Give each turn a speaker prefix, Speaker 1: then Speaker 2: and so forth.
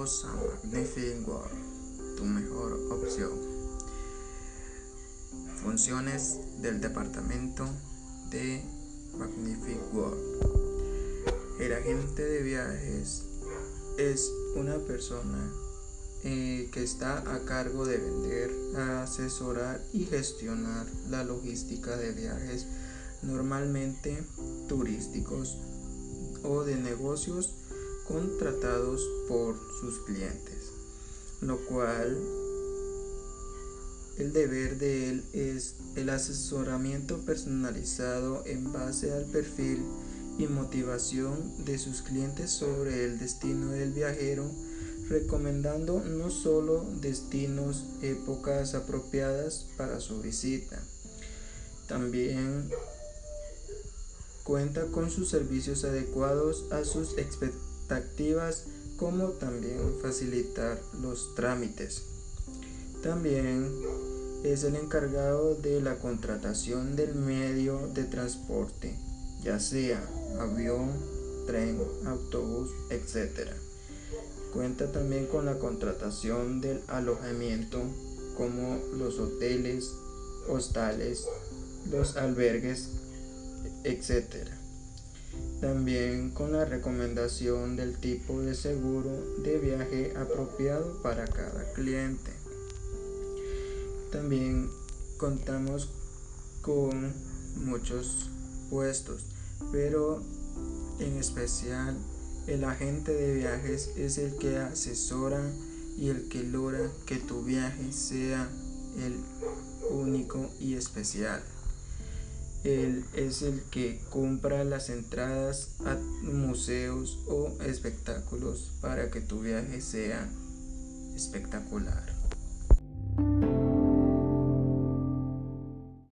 Speaker 1: Magnificent World, tu mejor opción. Funciones del departamento de Magnificent World. El agente de viajes es una persona eh, que está a cargo de vender, asesorar y gestionar la logística de viajes normalmente turísticos o de negocios contratados por sus clientes, lo cual el deber de él es el asesoramiento personalizado en base al perfil y motivación de sus clientes sobre el destino del viajero, recomendando no solo destinos, épocas apropiadas para su visita, también cuenta con sus servicios adecuados a sus expectativas activas como también facilitar los trámites. También es el encargado de la contratación del medio de transporte, ya sea avión, tren, autobús, etc. Cuenta también con la contratación del alojamiento como los hoteles, hostales, los albergues, etc también con la recomendación del tipo de seguro de viaje apropiado para cada cliente. También contamos con muchos puestos, pero en especial el agente de viajes es el que asesora y el que logra que tu viaje sea el único y especial. Él es el que compra las entradas a museos o espectáculos para que tu viaje sea espectacular.